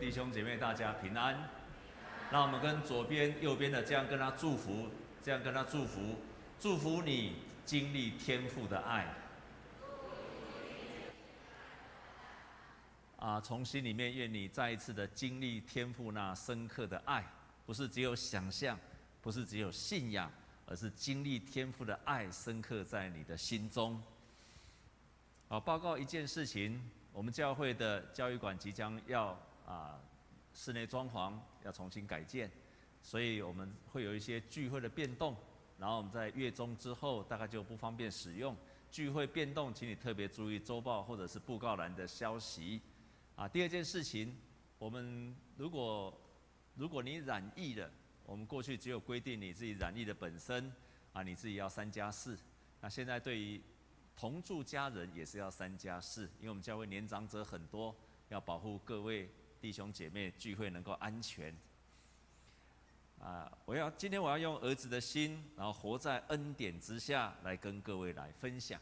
弟兄姐妹，大家平安。让我们跟左边、右边的这样跟他祝福，这样跟他祝福，祝福你经历天父的爱。啊，从心里面愿你再一次的经历天父那深刻的爱，不是只有想象，不是只有信仰，而是经历天父的爱深刻在你的心中。好，报告一件事情。我们教会的教育馆即将要啊室内装潢要重新改建，所以我们会有一些聚会的变动，然后我们在月中之后大概就不方便使用聚会变动，请你特别注意周报或者是布告栏的消息。啊，第二件事情，我们如果如果你染疫了，我们过去只有规定你自己染疫的本身啊，你自己要三加四，那现在对于同住家人也是要三加四，因为我们教会年长者很多，要保护各位弟兄姐妹聚会能够安全。啊，我要今天我要用儿子的心，然后活在恩典之下来跟各位来分享。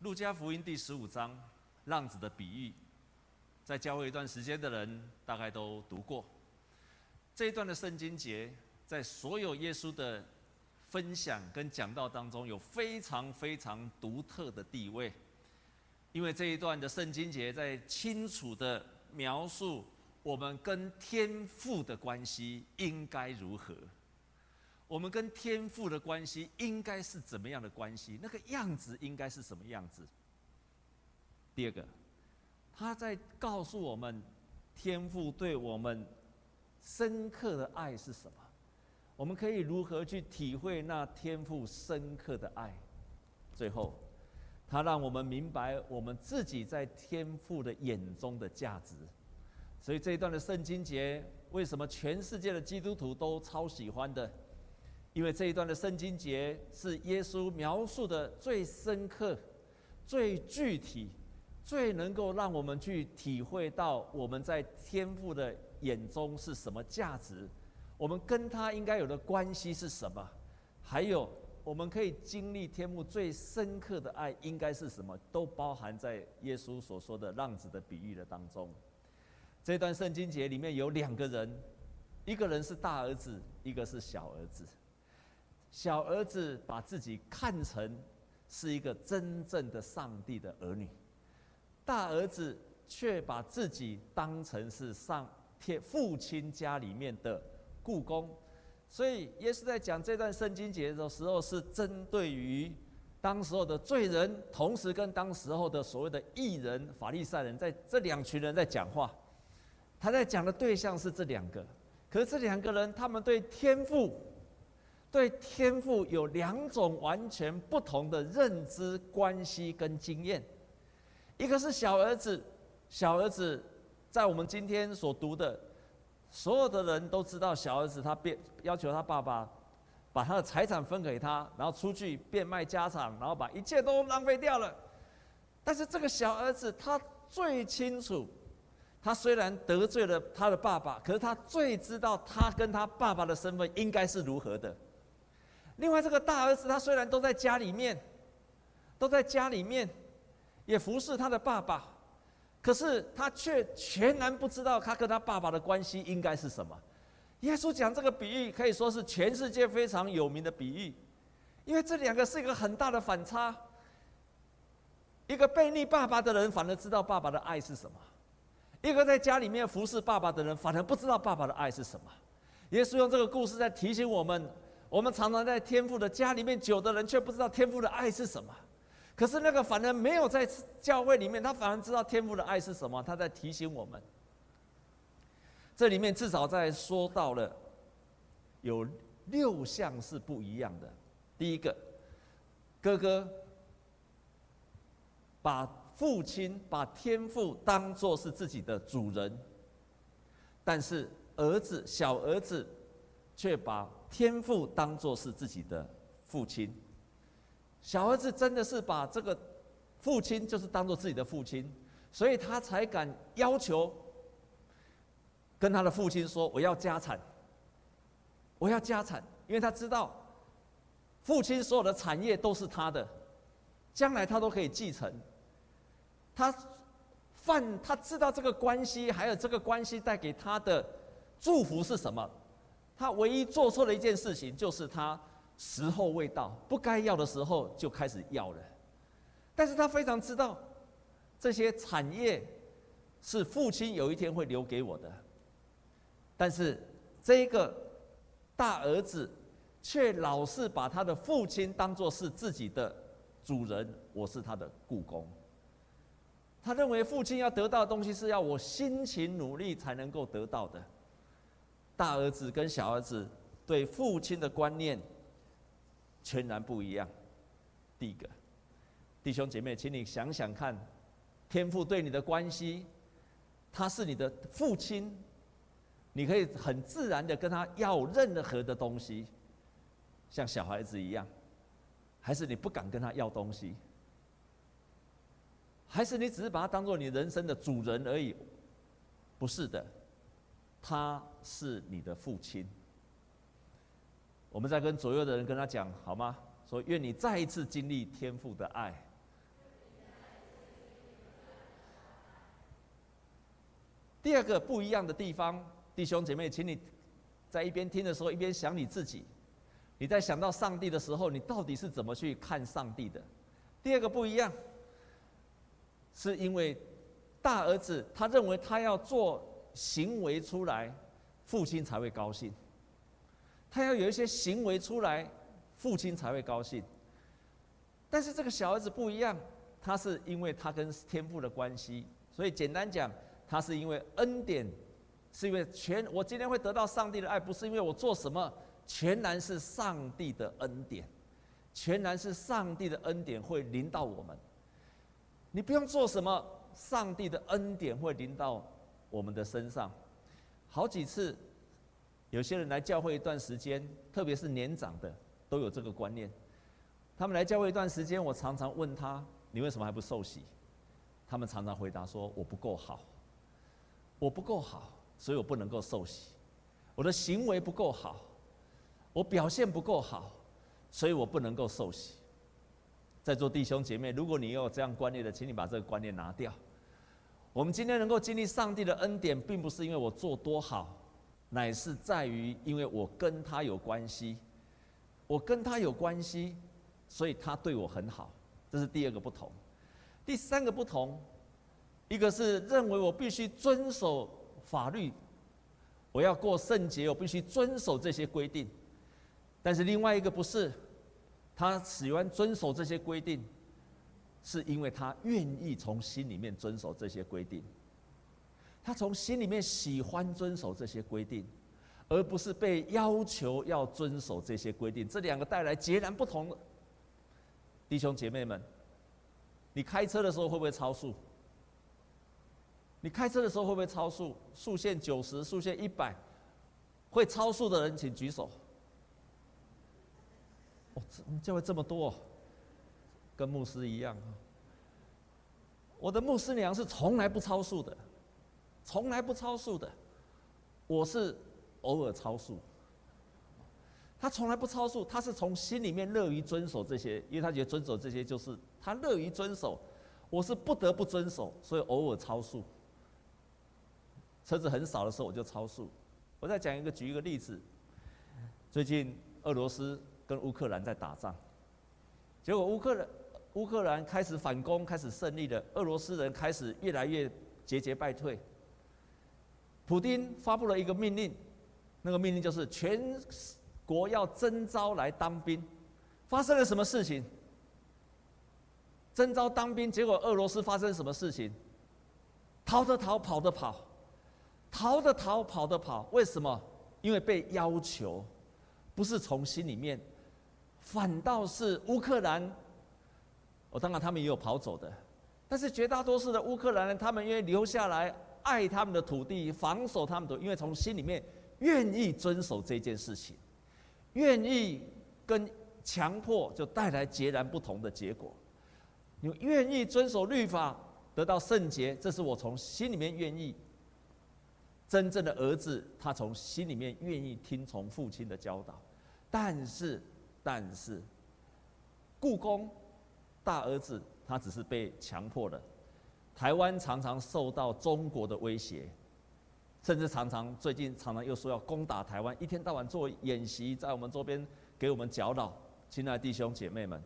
路加福音第十五章浪子的比喻，在教会一段时间的人大概都读过这一段的圣经节，在所有耶稣的。分享跟讲道当中有非常非常独特的地位，因为这一段的圣经节在清楚的描述我们跟天父的关系应该如何，我们跟天父的关系应该是怎么样的关系，那个样子应该是什么样子。第二个，他在告诉我们天父对我们深刻的爱是什么。我们可以如何去体会那天父深刻的爱？最后，他让我们明白我们自己在天父的眼中的价值。所以这一段的圣经节，为什么全世界的基督徒都超喜欢的？因为这一段的圣经节是耶稣描述的最深刻、最具体、最能够让我们去体会到我们在天父的眼中是什么价值。我们跟他应该有的关系是什么？还有，我们可以经历天父最深刻的爱应该是什么？都包含在耶稣所说的浪子的比喻的当中。这段圣经节里面有两个人，一个人是大儿子，一个是小儿子。小儿子把自己看成是一个真正的上帝的儿女，大儿子却把自己当成是上天父亲家里面的。雇工，所以耶稣在讲这段圣经节的时候，是针对于当时候的罪人，同时跟当时候的所谓的义人、法利赛人，在这两群人在讲话。他在讲的对象是这两个，可是这两个人，他们对天赋，对天赋有两种完全不同的认知、关系跟经验。一个是小儿子，小儿子在我们今天所读的。所有的人都知道，小儿子他变要求他爸爸把他的财产分给他，然后出去变卖家产，然后把一切都浪费掉了。但是这个小儿子他最清楚，他虽然得罪了他的爸爸，可是他最知道他跟他爸爸的身份应该是如何的。另外，这个大儿子他虽然都在家里面，都在家里面，也服侍他的爸爸。可是他却全然不知道他跟他爸爸的关系应该是什么。耶稣讲这个比喻可以说是全世界非常有名的比喻，因为这两个是一个很大的反差。一个悖逆爸爸的人反而知道爸爸的爱是什么，一个在家里面服侍爸爸的人反而不知道爸爸的爱是什么。耶稣用这个故事在提醒我们：我们常常在天父的家里面久的人，却不知道天父的爱是什么。可是那个反而没有在教会里面，他反而知道天父的爱是什么。他在提醒我们，这里面至少在说到了有六项是不一样的。第一个，哥哥把父亲把天父当作是自己的主人，但是儿子小儿子却把天父当作是自己的父亲。小儿子真的是把这个父亲就是当做自己的父亲，所以他才敢要求跟他的父亲说：“我要家产，我要家产。”因为他知道父亲所有的产业都是他的，将来他都可以继承。他犯他知道这个关系，还有这个关系带给他的祝福是什么？他唯一做错的一件事情，就是他时候未到，不该要的时候就开始要了。但是他非常知道，这些产业是父亲有一天会留给我的。但是这个大儿子却老是把他的父亲当作是自己的主人，我是他的雇工。他认为父亲要得到的东西是要我辛勤努力才能够得到的。大儿子跟小儿子对父亲的观念全然不一样。第一个，弟兄姐妹，请你想想看，天父对你的关系，他是你的父亲。你可以很自然的跟他要任何的东西，像小孩子一样，还是你不敢跟他要东西？还是你只是把他当做你人生的主人而已？不是的，他是你的父亲。我们在跟左右的人跟他讲好吗？说愿你再一次经历天父的爱。第二个不一样的地方。弟兄姐妹，请你在一边听的时候，一边想你自己。你在想到上帝的时候，你到底是怎么去看上帝的？第二个不一样，是因为大儿子他认为他要做行为出来，父亲才会高兴。他要有一些行为出来，父亲才会高兴。但是这个小儿子不一样，他是因为他跟天父的关系，所以简单讲，他是因为恩典。是因为全我今天会得到上帝的爱，不是因为我做什么，全然是上帝的恩典，全然是上帝的恩典会临到我们。你不用做什么，上帝的恩典会临到我们的身上。好几次，有些人来教会一段时间，特别是年长的，都有这个观念。他们来教会一段时间，我常常问他：“你为什么还不受洗？”他们常常回答说：“我不够好，我不够好。”所以我不能够受洗，我的行为不够好，我表现不够好，所以我不能够受洗。在座弟兄姐妹，如果你有这样观念的，请你把这个观念拿掉。我们今天能够经历上帝的恩典，并不是因为我做多好，乃是在于因为我跟他有关系，我跟他有关系，所以他对我很好。这是第二个不同。第三个不同，一个是认为我必须遵守。法律，我要过圣洁，我必须遵守这些规定。但是另外一个不是，他喜欢遵守这些规定，是因为他愿意从心里面遵守这些规定。他从心里面喜欢遵守这些规定，而不是被要求要遵守这些规定。这两个带来截然不同的。弟兄姐妹们，你开车的时候会不会超速？你开车的时候会不会超速？速限九十，速限一百，会超速的人请举手。哦，教会这么多，跟牧师一样啊。我的牧师娘是从来不超速的，从来不超速的。我是偶尔超速。他从来不超速，他是从心里面乐于遵守这些，因为他觉得遵守这些就是他乐于遵守。我是不得不遵守，所以偶尔超速。车子很少的时候，我就超速。我再讲一个，举一个例子。最近俄罗斯跟乌克兰在打仗，结果乌克兰乌克兰开始反攻，开始胜利了，俄罗斯人开始越来越节节败退。普丁发布了一个命令，那个命令就是全国要征召来当兵。发生了什么事情？征召当兵，结果俄罗斯发生什么事情？逃的逃，跑的跑。逃的逃，跑的跑，为什么？因为被要求，不是从心里面，反倒是乌克兰。我当然他们也有跑走的，但是绝大多数的乌克兰人，他们愿意留下来，爱他们的土地，防守他们的，因为从心里面愿意遵守这件事情，愿意跟强迫就带来截然不同的结果。你愿意遵守律法，得到圣洁，这是我从心里面愿意。真正的儿子，他从心里面愿意听从父亲的教导，但是，但是，雇工大儿子他只是被强迫的，台湾常常受到中国的威胁，甚至常常最近常常又说要攻打台湾，一天到晚做演习，在我们周边给我们搅扰。亲爱的弟兄姐妹们，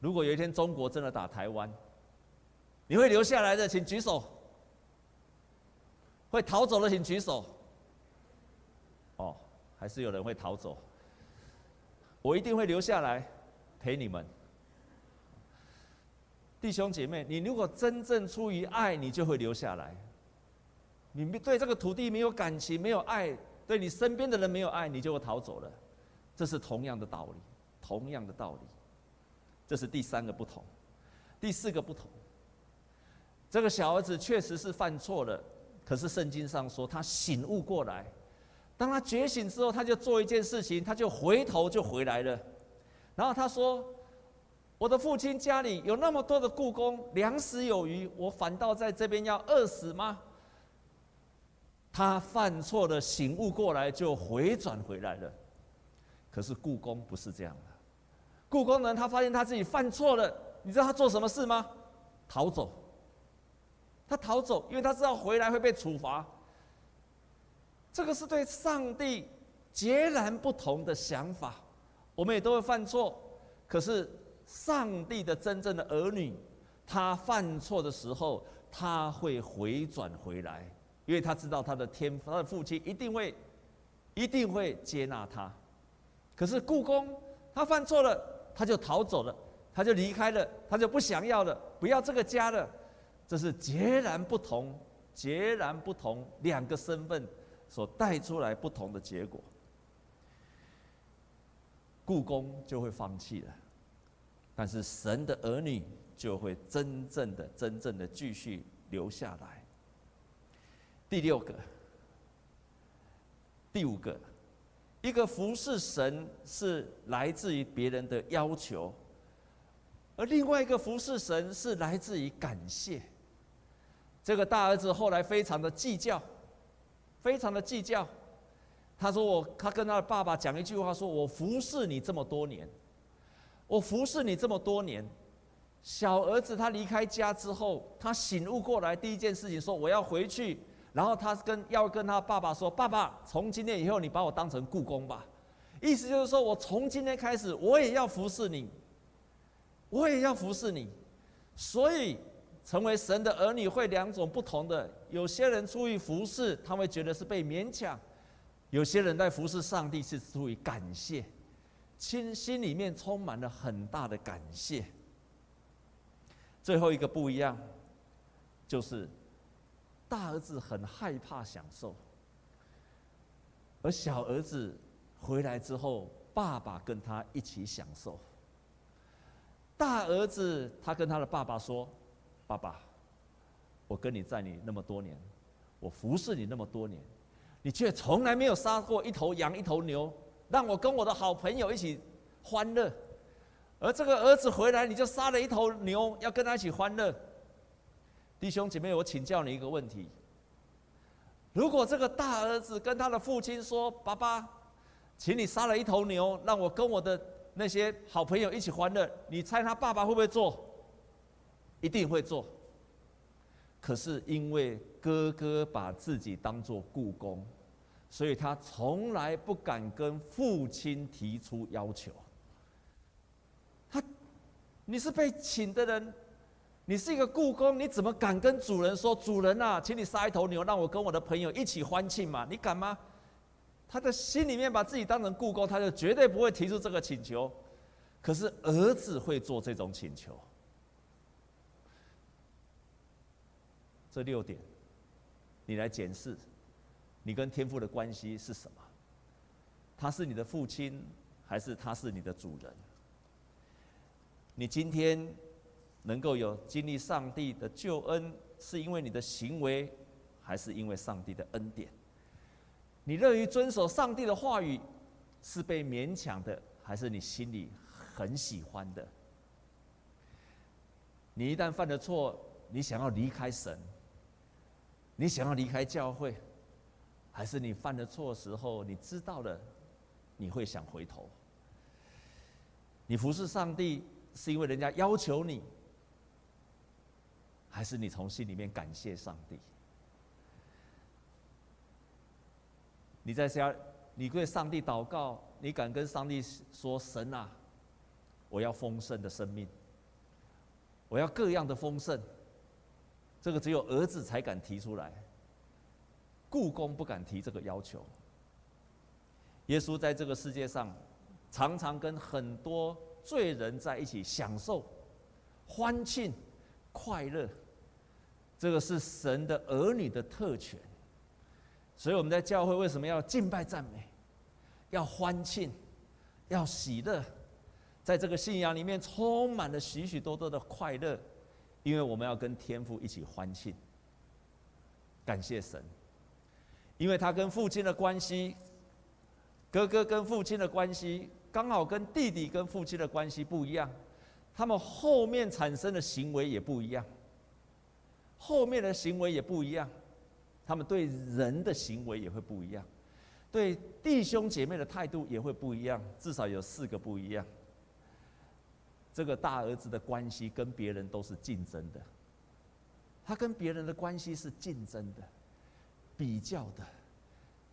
如果有一天中国真的打台湾，你会留下来的，请举手；会逃走的，请举手。哦，还是有人会逃走。我一定会留下来陪你们。弟兄姐妹，你如果真正出于爱，你就会留下来。你对这个土地没有感情、没有爱，对你身边的人没有爱，你就会逃走了。这是同样的道理，同样的道理。这是第三个不同。第四个不同，这个小儿子确实是犯错了，可是圣经上说他醒悟过来。当他觉醒之后，他就做一件事情，他就回头就回来了。然后他说。我的父亲家里有那么多的雇工，粮食有余，我反倒在这边要饿死吗？他犯错了，醒悟过来就回转回来了。可是雇工不是这样的，雇工呢，他发现他自己犯错了，你知道他做什么事吗？逃走。他逃走，因为他知道回来会被处罚。这个是对上帝截然不同的想法。我们也都会犯错，可是。上帝的真正的儿女，他犯错的时候，他会回转回来，因为他知道他的天，他的父亲一定会，一定会接纳他。可是故宫，他犯错了，他就逃走了，他就离开了，他就不想要了，不要这个家了。这是截然不同、截然不同两个身份所带出来不同的结果。故宫就会放弃了。但是神的儿女就会真正的、真正的继续留下来。第六个、第五个，一个服侍神是来自于别人的要求，而另外一个服侍神是来自于感谢。这个大儿子后来非常的计较，非常的计较。他说：“我，他跟他的爸爸讲一句话，说我服侍你这么多年。”我服侍你这么多年，小儿子他离开家之后，他醒悟过来，第一件事情说我要回去，然后他跟要跟他爸爸说：“爸爸，从今天以后你把我当成雇工吧。”意思就是说我从今天开始我也要服侍你，我也要服侍你。所以成为神的儿女会两种不同的，有些人出于服侍，他会觉得是被勉强；有些人在服侍上帝是出于感谢。心心里面充满了很大的感谢。最后一个不一样，就是大儿子很害怕享受，而小儿子回来之后，爸爸跟他一起享受。大儿子他跟他的爸爸说：“爸爸，我跟你在你那么多年，我服侍你那么多年，你却从来没有杀过一头羊、一头牛。”让我跟我的好朋友一起欢乐，而这个儿子回来，你就杀了一头牛，要跟他一起欢乐。弟兄姐妹，我请教你一个问题：如果这个大儿子跟他的父亲说：“爸爸，请你杀了一头牛，让我跟我的那些好朋友一起欢乐。”你猜他爸爸会不会做？一定会做。可是因为哥哥把自己当做雇工。所以他从来不敢跟父亲提出要求。他，你是被请的人，你是一个雇工，你怎么敢跟主人说：“主人啊，请你杀一头牛，让我跟我的朋友一起欢庆嘛？”你敢吗？他的心里面把自己当成雇工，他就绝对不会提出这个请求。可是儿子会做这种请求。这六点，你来检视。你跟天父的关系是什么？他是你的父亲，还是他是你的主人？你今天能够有经历上帝的救恩，是因为你的行为，还是因为上帝的恩典？你乐于遵守上帝的话语，是被勉强的，还是你心里很喜欢的？你一旦犯了错，你想要离开神，你想要离开教会。还是你犯了错时候，你知道了，你会想回头。你服侍上帝是因为人家要求你，还是你从心里面感谢上帝？你在家，你对上帝祷告，你敢跟上帝说：“神啊，我要丰盛的生命，我要各样的丰盛。”这个只有儿子才敢提出来，故宫不敢提这个要求。耶稣在这个世界上，常常跟很多罪人在一起享受欢庆、快乐。这个是神的儿女的特权，所以我们在教会为什么要敬拜赞美，要欢庆，要喜乐，在这个信仰里面充满了许许多多的快乐，因为我们要跟天父一起欢庆，感谢神，因为他跟父亲的关系，哥哥跟父亲的关系刚好跟弟弟跟父亲的关系不一样，他们后面产生的行为也不一样。后面的行为也不一样，他们对人的行为也会不一样，对弟兄姐妹的态度也会不一样，至少有四个不一样。这个大儿子的关系跟别人都是竞争的，他跟别人的关系是竞争的、比较的，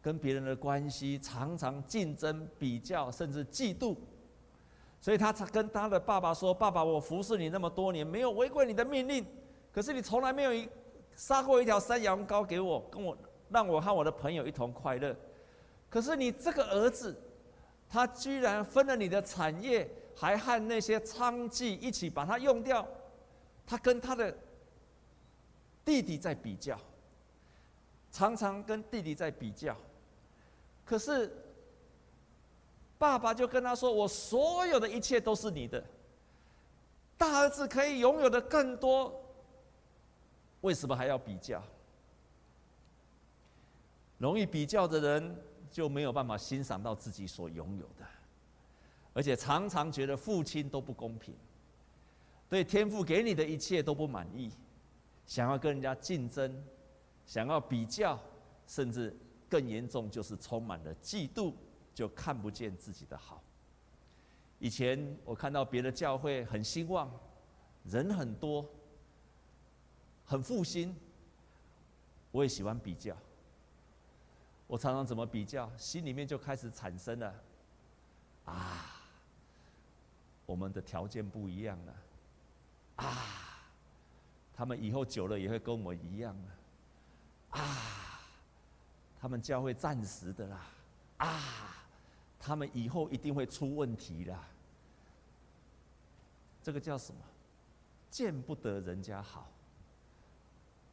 跟别人的关系常常竞争、比较，甚至嫉妒，所以他才跟他的爸爸说：“爸爸，我服侍你那么多年，没有违规你的命令。”可是你从来没有杀过一条山羊羔给我，跟我让我和我的朋友一同快乐。可是你这个儿子，他居然分了你的产业，还和那些娼妓一起把它用掉。他跟他的弟弟在比较，常常跟弟弟在比较。可是爸爸就跟他说：“我所有的一切都是你的，大儿子可以拥有的更多。”为什么还要比较？容易比较的人就没有办法欣赏到自己所拥有的，而且常常觉得父亲都不公平，对天父给你的一切都不满意，想要跟人家竞争，想要比较，甚至更严重就是充满了嫉妒，就看不见自己的好。以前我看到别的教会很兴旺，人很多。很复兴，我也喜欢比较。我常常怎么比较，心里面就开始产生了啊，我们的条件不一样了啊，他们以后久了也会跟我们一样了啊，他们教会暂时的啦啊，他们以后一定会出问题啦。这个叫什么？见不得人家好。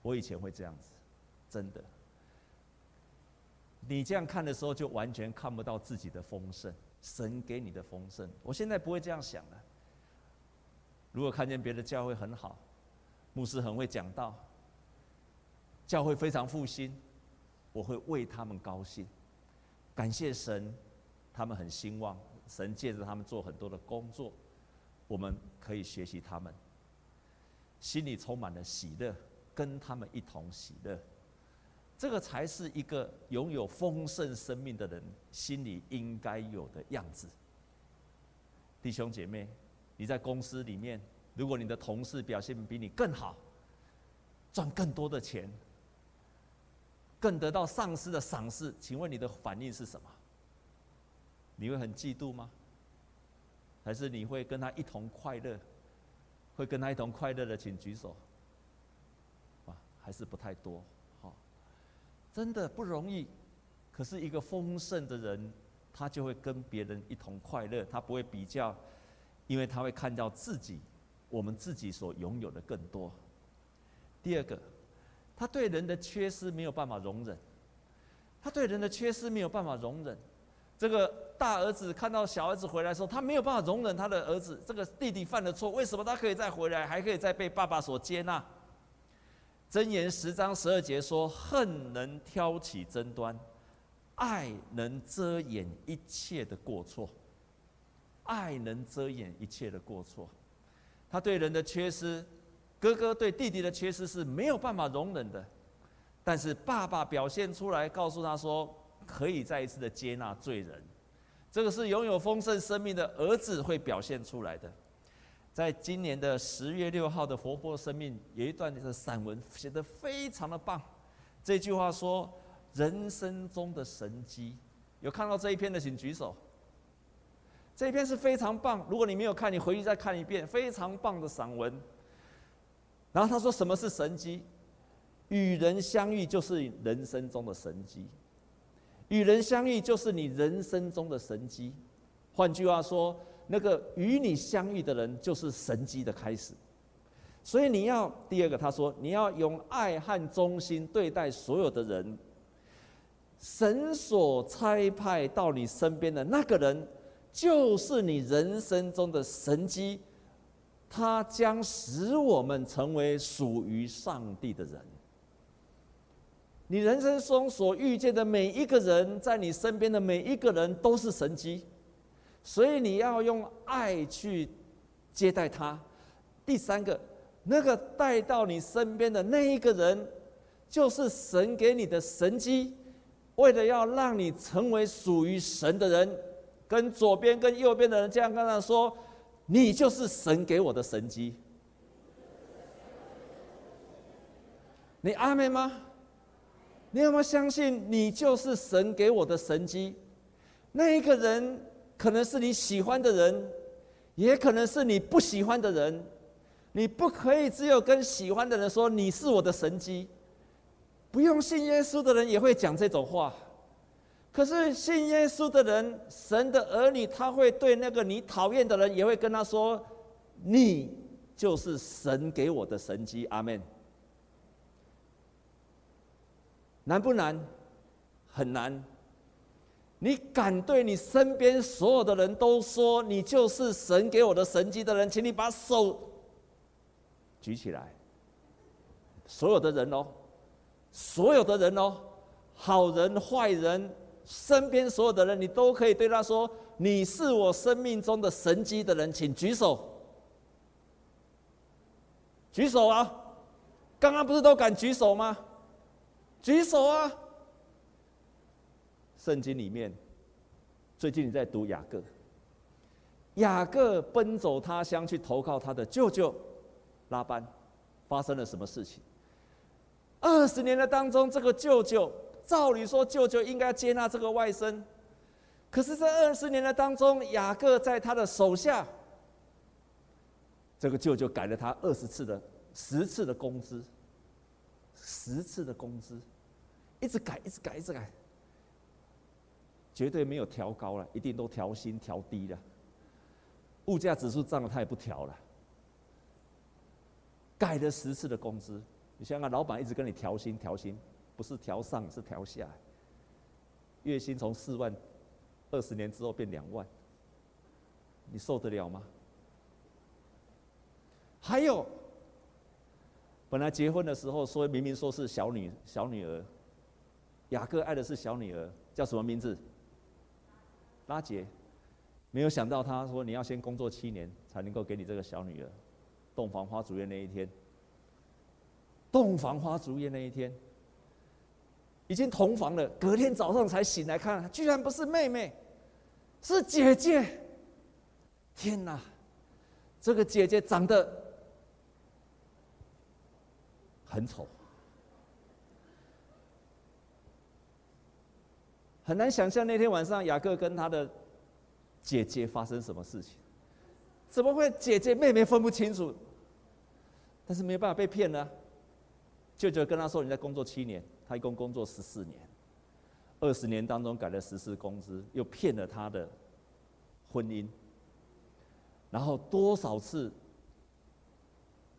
我以前会这样子，真的。你这样看的时候，就完全看不到自己的丰盛，神给你的丰盛。我现在不会这样想了。如果看见别的教会很好，牧师很会讲道，教会非常复兴，我会为他们高兴，感谢神，他们很兴旺，神借着他们做很多的工作，我们可以学习他们，心里充满了喜乐。跟他们一同喜乐，这个才是一个拥有丰盛生命的人心里应该有的样子。弟兄姐妹，你在公司里面，如果你的同事表现比你更好，赚更多的钱，更得到上司的赏识，请问你的反应是什么？你会很嫉妒吗？还是你会跟他一同快乐？会跟他一同快乐的，请举手。还是不太多，好，真的不容易。可是，一个丰盛的人，他就会跟别人一同快乐，他不会比较，因为他会看到自己，我们自己所拥有的更多。第二个，他对人的缺失没有办法容忍，他对人的缺失没有办法容忍。这个大儿子看到小儿子回来的时候，他没有办法容忍他的儿子，这个弟弟犯了错，为什么他可以再回来，还可以再被爸爸所接纳？箴言十章十二节说：“恨能挑起争端，爱能遮掩一切的过错。爱能遮掩一切的过错。他对人的缺失，哥哥对弟弟的缺失是没有办法容忍的。但是爸爸表现出来，告诉他说，可以再一次的接纳罪人。这个是拥有丰盛生命的儿子会表现出来的。在今年的十月六号的活泼生命有一段的散文写得非常的棒。这句话说：“人生中的神迹。”有看到这一篇的，请举手。这一篇是非常棒，如果你没有看，你回去再看一遍，非常棒的散文。然后他说：“什么是神机？与人相遇就是人生中的神机，与人相遇就是你人生中的神机。换句话说。”那个与你相遇的人，就是神机的开始。所以你要第二个，他说你要用爱和忠心对待所有的人。神所差派到你身边的那个人，就是你人生中的神机。他将使我们成为属于上帝的人。你人生中所遇见的每一个人，在你身边的每一个人，都是神机。所以你要用爱去接待他。第三个，那个带到你身边的那一个人，就是神给你的神机，为了要让你成为属于神的人。跟左边跟右边的人这样跟他说：“你就是神给我的神机。”你阿妹吗？你有没有相信你就是神给我的神机？那一个人。可能是你喜欢的人，也可能是你不喜欢的人。你不可以只有跟喜欢的人说你是我的神机。不用信耶稣的人也会讲这种话。可是信耶稣的人，神的儿女，他会对那个你讨厌的人，也会跟他说：“你就是神给我的神机。”阿门。难不难？很难。你敢对你身边所有的人都说你就是神给我的神机的人，请你把手举起来。所有的人哦，所有的人哦，好人坏人，身边所有的人，你都可以对他说：“你是我生命中的神迹的人。”请举手，举手啊！刚刚不是都敢举手吗？举手啊！圣经里面，最近你在读雅各。雅各奔走他乡去投靠他的舅舅拉班，发生了什么事情？二十年的当中，这个舅舅照理说舅舅应该接纳这个外甥，可是，在二十年的当中，雅各在他的手下，这个舅舅改了他二十次的十次的工资，十次的工资，一直改，一直改，一直改。绝对没有调高了，一定都调薪调低了。物价指数涨了，他也不调了。改了十次的工资，你想想，老板一直跟你调薪调薪，不是调上是调下。月薪从四万，二十年之后变两万，你受得了吗？还有，本来结婚的时候说明明说是小女小女儿，雅各爱的是小女儿，叫什么名字？拉结，没有想到他说，你要先工作七年才能够给你这个小女儿。洞房花烛夜那一天，洞房花烛夜那一天，已经同房了，隔天早上才醒来看，居然不是妹妹，是姐姐。天哪，这个姐姐长得很丑。很难想象那天晚上雅各跟他的姐姐发生什么事情，怎么会姐姐妹妹分不清楚？但是没有办法被骗呢。舅舅跟他说：“你在工作七年，他一共工作十四年，二十年当中改了十次工资，又骗了他的婚姻。然后多少次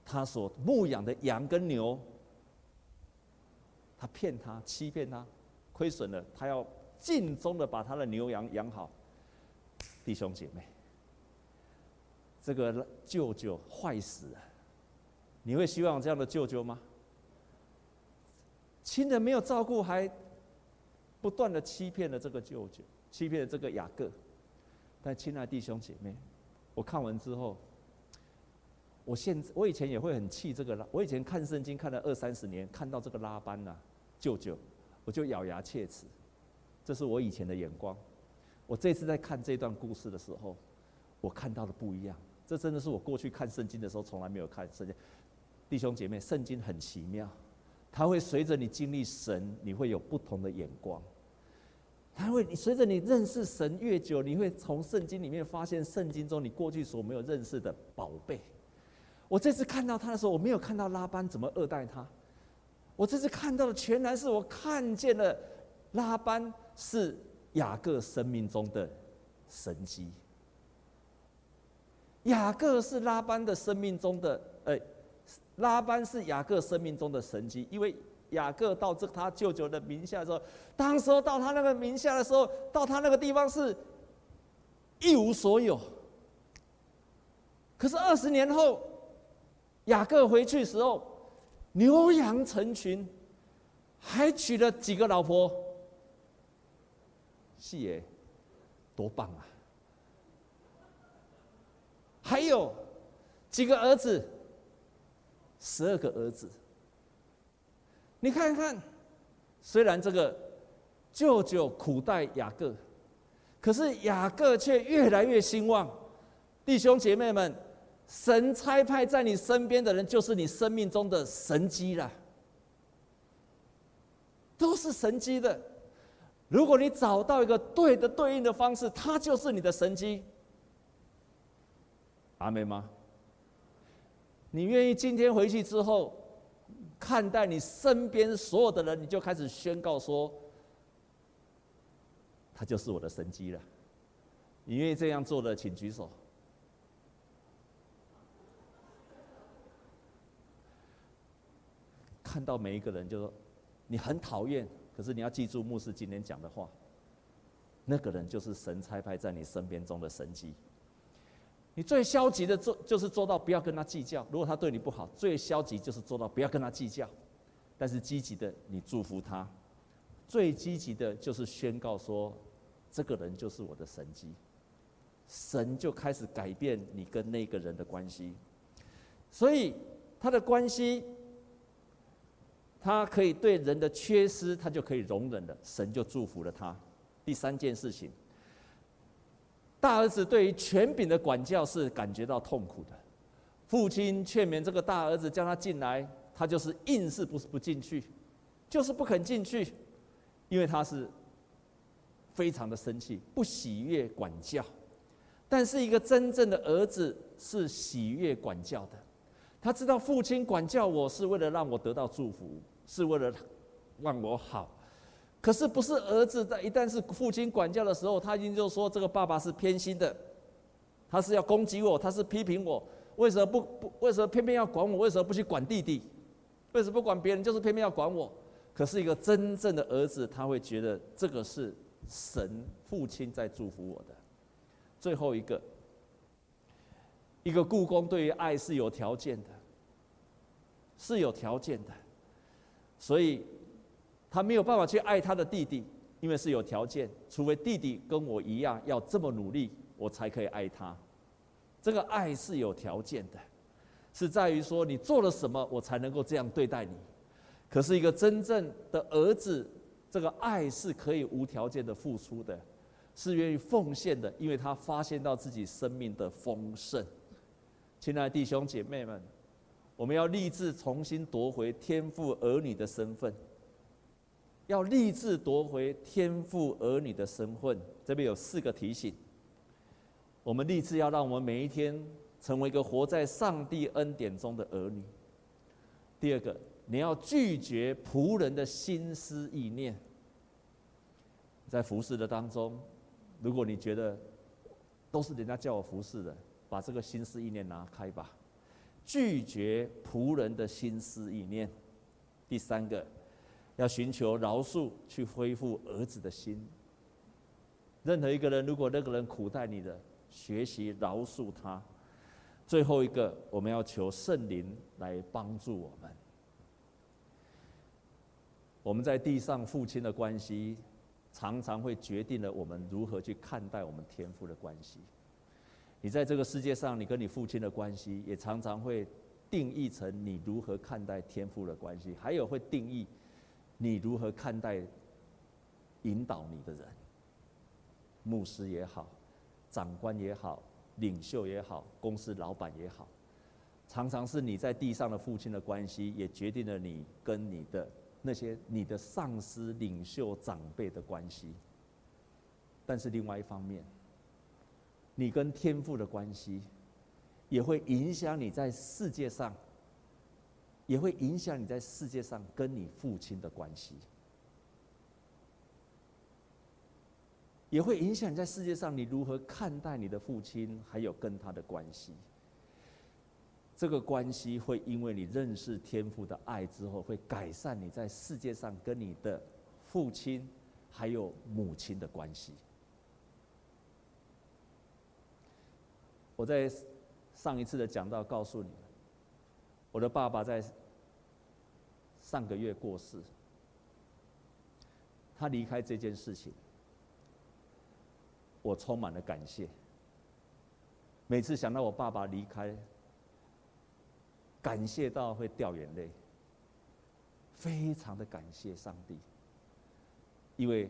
他所牧养的羊跟牛，他骗他、欺骗他，亏损了，他要。”尽忠的把他的牛羊养好，弟兄姐妹，这个舅舅坏死了，你会希望这样的舅舅吗？亲人没有照顾，还不断的欺骗了这个舅舅，欺骗了这个雅各。但亲爱弟兄姐妹，我看完之后，我现我以前也会很气这个拉，我以前看圣经看了二三十年，看到这个拉班呐、舅舅，我就咬牙切齿。这是我以前的眼光，我这次在看这段故事的时候，我看到的不一样。这真的是我过去看圣经的时候从来没有看圣经。弟兄姐妹，圣经很奇妙，它会随着你经历神，你会有不同的眼光。它会，你随着你认识神越久，你会从圣经里面发现圣经中你过去所没有认识的宝贝。我这次看到他的时候，我没有看到拉班怎么恶待他。我这次看到的全然是我看见了拉班是雅各生命中的神迹。雅各是拉班的生命中的，呃，拉班是雅各生命中的神迹，因为雅各到这他舅舅的名下的时候，当时候到他那个名下的时候，到他那个地方是一无所有。可是二十年后，雅各回去时候，牛羊成群，还娶了几个老婆，是耶，多棒啊！还有几个儿子，十二个儿子。你看看，虽然这个舅舅苦待雅各，可是雅各却越来越兴旺。弟兄姐妹们，神差派在你身边的人，就是你生命中的神机了，都是神机的。如果你找到一个对的对应的方式，它就是你的神机。阿门吗？你愿意今天回去之后，看待你身边所有的人，你就开始宣告说：“他就是我的神机了。”你愿意这样做的，请举手。看到每一个人，就说你很讨厌，可是你要记住牧师今天讲的话，那个人就是神差派在你身边中的神机。你最消极的做就是做到不要跟他计较。如果他对你不好，最消极就是做到不要跟他计较。但是积极的，你祝福他。最积极的就是宣告说，这个人就是我的神迹。神就开始改变你跟那个人的关系。所以他的关系，他可以对人的缺失，他就可以容忍了。神就祝福了他。第三件事情。大儿子对于权柄的管教是感觉到痛苦的，父亲劝勉这个大儿子叫他进来，他就是硬是不是不进去，就是不肯进去，因为他是非常的生气，不喜悦管教。但是一个真正的儿子是喜悦管教的，他知道父亲管教我是为了让我得到祝福，是为了让我好。可是不是儿子在一旦是父亲管教的时候，他已经就说这个爸爸是偏心的，他是要攻击我，他是批评我，为什么不不为什么偏偏要管我？为什么不去管弟弟？为什么不管别人？就是偏偏要管我？可是一个真正的儿子，他会觉得这个是神父亲在祝福我的。最后一个，一个雇工对于爱是有条件的，是有条件的，所以。他没有办法去爱他的弟弟，因为是有条件，除非弟弟跟我一样要这么努力，我才可以爱他。这个爱是有条件的，是在于说你做了什么，我才能够这样对待你。可是一个真正的儿子，这个爱是可以无条件的付出的，是愿意奉献的，因为他发现到自己生命的丰盛。亲爱的弟兄姐妹们，我们要立志重新夺回天赋儿女的身份。要立志夺回天父儿女的身份，这边有四个提醒。我们立志要让我们每一天成为一个活在上帝恩典中的儿女。第二个，你要拒绝仆人的心思意念。在服侍的当中，如果你觉得都是人家叫我服侍的，把这个心思意念拿开吧。拒绝仆人的心思意念。第三个。要寻求饶恕，去恢复儿子的心。任何一个人，如果那个人苦待你的，学习饶恕他。最后一个，我们要求圣灵来帮助我们。我们在地上父亲的关系，常常会决定了我们如何去看待我们天父的关系。你在这个世界上，你跟你父亲的关系，也常常会定义成你如何看待天父的关系，还有会定义。你如何看待引导你的人？牧师也好，长官也好，领袖也好，公司老板也好，常常是你在地上的父亲的关系，也决定了你跟你的那些你的上司、领袖、长辈的关系。但是另外一方面，你跟天父的关系，也会影响你在世界上，也会影响你在世界上跟你父亲的关系。也会影响你在世界上你如何看待你的父亲，还有跟他的关系。这个关系会因为你认识天父的爱之后，会改善你在世界上跟你的父亲还有母亲的关系。我在上一次的讲道告诉你，我的爸爸在上个月过世，他离开这件事情。我充满了感谢。每次想到我爸爸离开，感谢到会掉眼泪，非常的感谢上帝。因为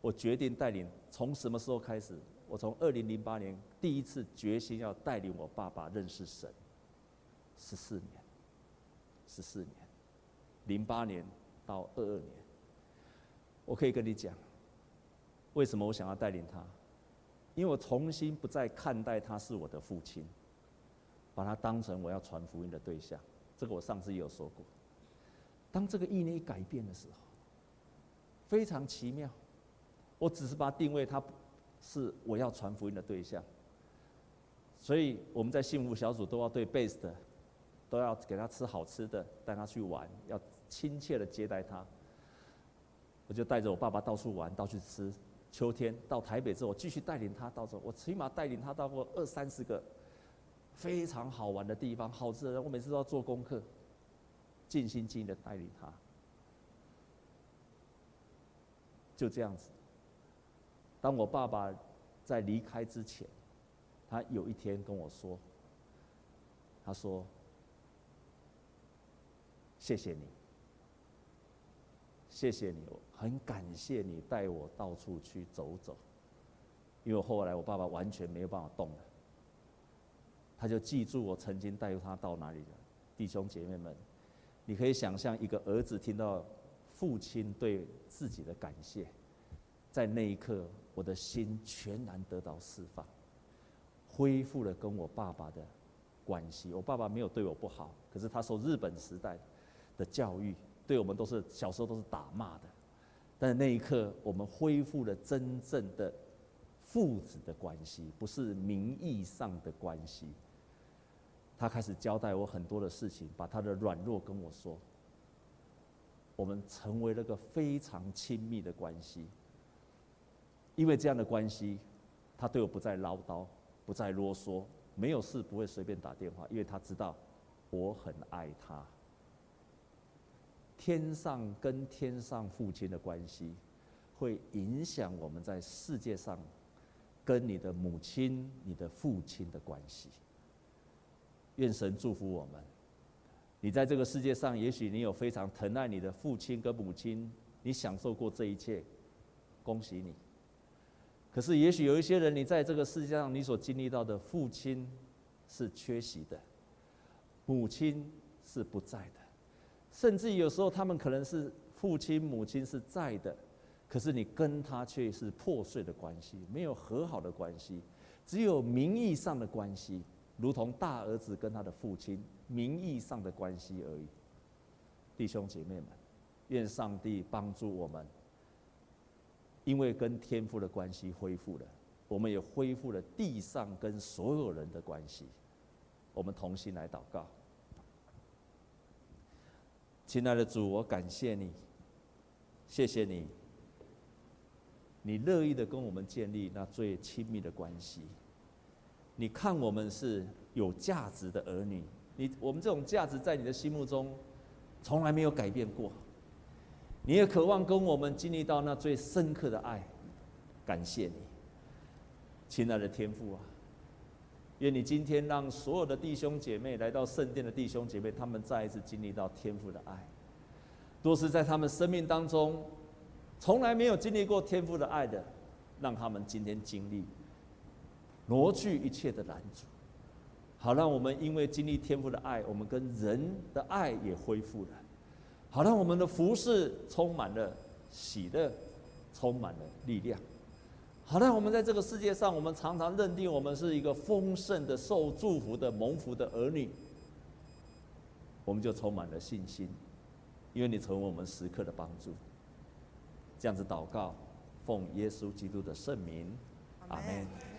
我决定带领，从什么时候开始？我从二零零八年第一次决心要带领我爸爸认识神，十四年，十四年，零八年到二二年，我可以跟你讲。为什么我想要带领他？因为我重新不再看待他是我的父亲，把他当成我要传福音的对象。这个我上次也有说过。当这个意念一改变的时候，非常奇妙。我只是把定位他是我要传福音的对象。所以我们在幸福小组都要对 base 的，都要给他吃好吃的，带他去玩，要亲切的接待他。我就带着我爸爸到处玩，到处吃。秋天到台北之后，我继续带领他到这，我起码带领他到过二三十个非常好玩的地方，好吃的，我每次都要做功课，尽心尽力的带领他。就这样子，当我爸爸在离开之前，他有一天跟我说，他说：“谢谢你。”谢谢你，我很感谢你带我到处去走走，因为后来我爸爸完全没有办法动了，他就记住我曾经带他到哪里的弟兄姐妹们，你可以想象一个儿子听到父亲对自己的感谢，在那一刻，我的心全然得到释放，恢复了跟我爸爸的关系。我爸爸没有对我不好，可是他受日本时代的的教育。对我们都是小时候都是打骂的，但是那一刻，我们恢复了真正的父子的关系，不是名义上的关系。他开始交代我很多的事情，把他的软弱跟我说。我们成为了个非常亲密的关系。因为这样的关系，他对我不再唠叨，不再啰嗦，没有事不会随便打电话，因为他知道我很爱他。天上跟天上父亲的关系，会影响我们在世界上跟你的母亲、你的父亲的关系。愿神祝福我们。你在这个世界上，也许你有非常疼爱你的父亲跟母亲，你享受过这一切，恭喜你。可是，也许有一些人，你在这个世界上，你所经历到的父亲是缺席的，母亲是不在的。甚至有时候，他们可能是父亲、母亲是在的，可是你跟他却是破碎的关系，没有和好的关系，只有名义上的关系，如同大儿子跟他的父亲名义上的关系而已。弟兄姐妹们，愿上帝帮助我们，因为跟天父的关系恢复了，我们也恢复了地上跟所有人的关系。我们同心来祷告。亲爱的主，我感谢你，谢谢你，你乐意的跟我们建立那最亲密的关系。你看我们是有价值的儿女，你我们这种价值在你的心目中从来没有改变过。你也渴望跟我们经历到那最深刻的爱，感谢你，亲爱的天父啊！愿你今天让所有的弟兄姐妹来到圣殿的弟兄姐妹，他们再一次经历到天父的爱。若是在他们生命当中从来没有经历过天父的爱的，让他们今天经历，挪去一切的拦阻，好让我们因为经历天父的爱，我们跟人的爱也恢复了，好让我们的服饰充满了喜乐，充满了力量，好让我们在这个世界上，我们常常认定我们是一个丰盛的、受祝福的、蒙福的儿女，我们就充满了信心，因为你成为我们时刻的帮助。这样子祷告，奉耶稣基督的圣名，阿门。